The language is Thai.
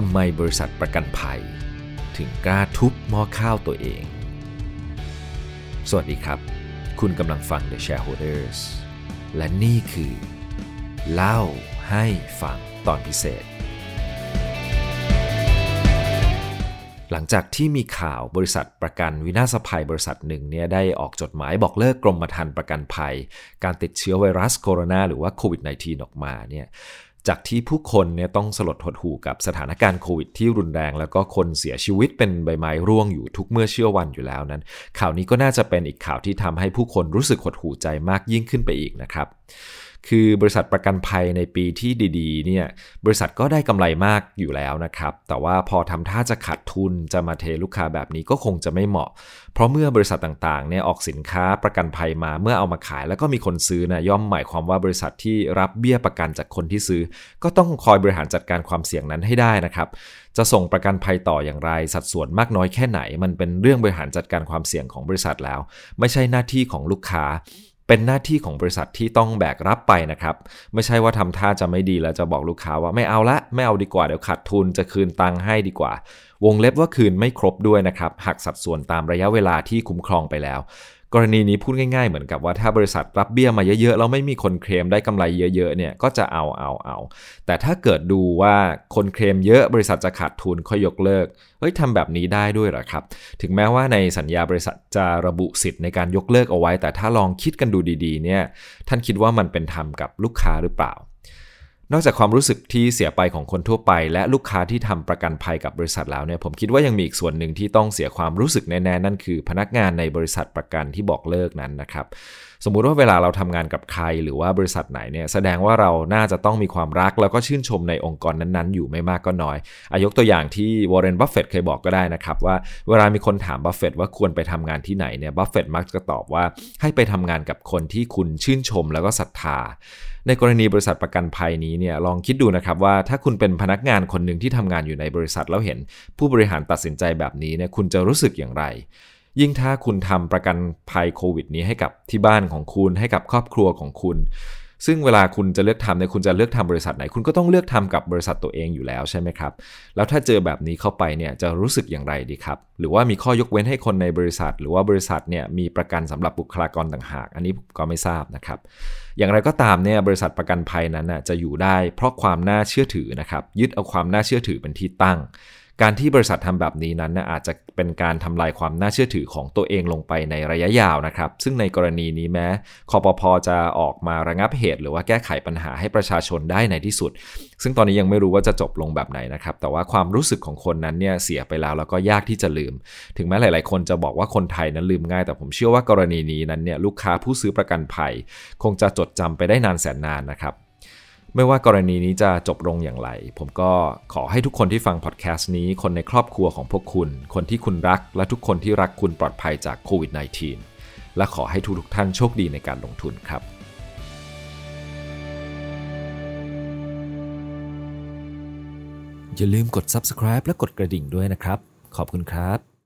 ทำไมบริษัทประกันภัย ถึงกล้าทุบหม้อข้าวตัวเอง สวัสดีครับ คุณกำลังฟัง The Shareholders และนี่คือ เล่าให้ฟังตอนพิเศษ หลังจากที่มีข่าวบริษัทประกันวินาศภัยบริษัทหนึ่งเนี่ยได้ออกจดหมายบอกเลิกกรมธรรม์ประกันภัย การติดเชื้อไวรัสโคโรนาหรือว่าโควิด -19 ออกมาเนี่ย จากที่ผู้คนเนี่ยต้องสลดหดหู่กับสถานการณ์โควิดที่รุนแรง แล้วก็คนเสียชีวิตเป็นใบไม้ร่วงอยู่ทุกเมื่อเชื่อวันอยู่แล้วนั้น ข่าวนี้ก็น่าจะเป็นอีกข่าวที่ทำให้ผู้คนรู้สึกหดหู่ใจมากยิ่งขึ้นไปอีกนะครับ คือบริษัทประกันภัยในปีที่ดีๆเนี่ยบริษัทก็ได้กำไรมากอยู่แล้วนะครับ แต่ว่าพอทำท่าจะขาดทุนจะมาเทลูกค้าแบบนี้ก็คงจะไม่เหมาะ เพราะเมื่อบริษัทต่างๆเนี่ยออกสินค้าประกันภัยมาเมื่อเอามาขาย แล้วก็มีคนซื้อนะย่อมหมายความว่าบริษัทที่รับเบี้ยประกันจากคนที่ซื้อ ก็ต้องคอยบริหารจัดการความเสี่ยงนั้นให้ได้นะครับจะส่งประกันภัยต่ออย่างไร สัดส่วนมากน้อยแค่ไหน มันเป็นเรื่องบริหารจัดการความเสี่ยงของบริษัทแล้ว ไม่ใช่หน้าที่ของลูกค้า เป็นหน้าที่ของบริษัทที่ต้องแบกรับไปนะครับ ไม่ใช่ว่าทำท่าจะไม่ดีแล้วจะบอกลูกค้าว่าไม่เอาละไม่เอาดีกว่าเดี๋ยวขาดทุนจะคืนตังค์ให้ดีกว่า วงเล็บว่าคืนไม่ครบด้วยนะครับหักสัดส่วนตามระยะเวลาที่คุ้มครองไปแล้ว กรณีนี้พูดง่ายๆเหมือนกับว่าถ้าบริษัทรับเบี้ยมาเยอะๆแล้วไม่มีคนเคลมได้กำไรเยอะๆเนี่ยก็จะเอาเอาเอาแต่ถ้าเกิดดูว่าคนเคลมเยอะบริษัทจะขาดทุนค่อยยกเลิกเฮ้ยทำแบบนี้ได้ด้วยหรอครับ ถึงแม้ว่าในสัญญาบริษัทจะระบุสิทธิ์ในการยกเลิกเอาไว้ แต่ถ้าลองคิดกันดูดีๆเนี่ยท่านคิดว่ามันเป็นธรรมกับลูกค้าหรือเปล่า นอกจากความรู้สึกที่เสียไปของคนทั่วไป และลูกค้าที่ทำประกันภัยกับบริษัทแล้วเนี่ยผมคิดว่ายังมีอีกส่วนหนึ่งที่ต้องเสียความรู้สึกแน่ๆนั่นคือ พนักงานในบริษัทประกันที่บอกเลิกนั้นนะครับ สมมุติว่าเวลาเราทำงานกับใครหรือว่าบริษัทไหนเนี่ยแสดงว่าเราน่าจะต้องมีความรัก แล้วก็ชื่นชมในองค์กรนั้นๆ อยู่ไม่มากก็น้อยอายกตัวอย่างที่วอร์เรนบัฟเฟตเคยบอกก็ได้นะครับว่าเวลามีคนถามบัฟเฟตว่าควรไปทำงานที่ไหนเนี่ยบัฟเฟตมักจะตอบว่าให้ไปทำงานกับคนที่คุณชื่นชมแล้วก็ศรัทธา ในกรณีบริษัทประกันภัยนี้เนี่ยลองคิดดูนะครับว่าถ้าคุณเป็นพนักงานคนหนึ่งที่ทำงานอยู่ในบริษัทแล้วเห็น ผู้บริหารตัดสินใจแบบนี้เนี่ยคุณจะรู้สึกอย่างไร ยิ่งถ้าคุณทำประกันภัยโควิดนี้ให้กับที่บ้านของคุณให้กับครอบครัวของคุณ ซึ่งเวลาคุณจะเลือกทำเนี่ยคุณจะเลือกทำบริษัทไหน คุณก็ต้องเลือกทำกับบริษัทตัวเองอยู่แล้วใช่ไหมครับ แล้วถ้าเจอแบบนี้เข้าไปเนี่ยจะรู้สึกอย่างไรดีครับ หรือว่ามีข้อยกเว้นให้คนในบริษัท หรือว่าบริษัทเนี่ยมีประกันสำหรับบุคลากรต่างหาก อันนี้ก็ไม่ทราบนะครับ อย่างไรก็ตามเนี่ยบริษัทประกันภัยนั้นน่ะจะอยู่ได้ เพราะความน่าเชื่อถือนะครับยึดเอาความน่าเชื่อถือเป็นที่ตั้ง การที่บริษัททำแบบนี้นั้นนะอาจจะเป็นการทำลายความน่าเชื่อถือของตัวเองลงไปในระยะยาวนะครับ ซึ่งในกรณีนี้แม้คอปพอจะออกมาระงับเหตุ หรือว่าแก้ไขปัญหาให้ประชาชนได้ในที่สุด ซึ่งตอนนี้ยังไม่รู้ว่าจะจบลงแบบไหนนะครับ แต่ว่าความรู้สึกของคนนั้นเนี่ยเสียไปแล้วแล้วก็ยากที่จะลืม ถึงแม้หลาย ๆ คนจะบอกว่าคนไทยนั้นลืมง่าย แต่ผมเชื่อว่ากรณีนี้นั้นเนี่ยลูกค้าผู้ซื้อประกันภัย คงจะจดจำไปได้นานแสนนานนะครับ ไม่ว่ากรณีนี้จะจบลงอย่างไร ผมก็ขอให้ทุกคนที่ฟังพอดแคสต์นี้ คนในครอบครัวของพวกคุณ คนที่คุณรัก และทุกคนที่รักคุณปลอดภัยจากโควิด -19 และขอให้ทุกทุกท่านโชคดีในการลงทุนครับอย่าลืมกด subscribe และกดกระดิ่งด้วยนะครับ ขอบคุณครับ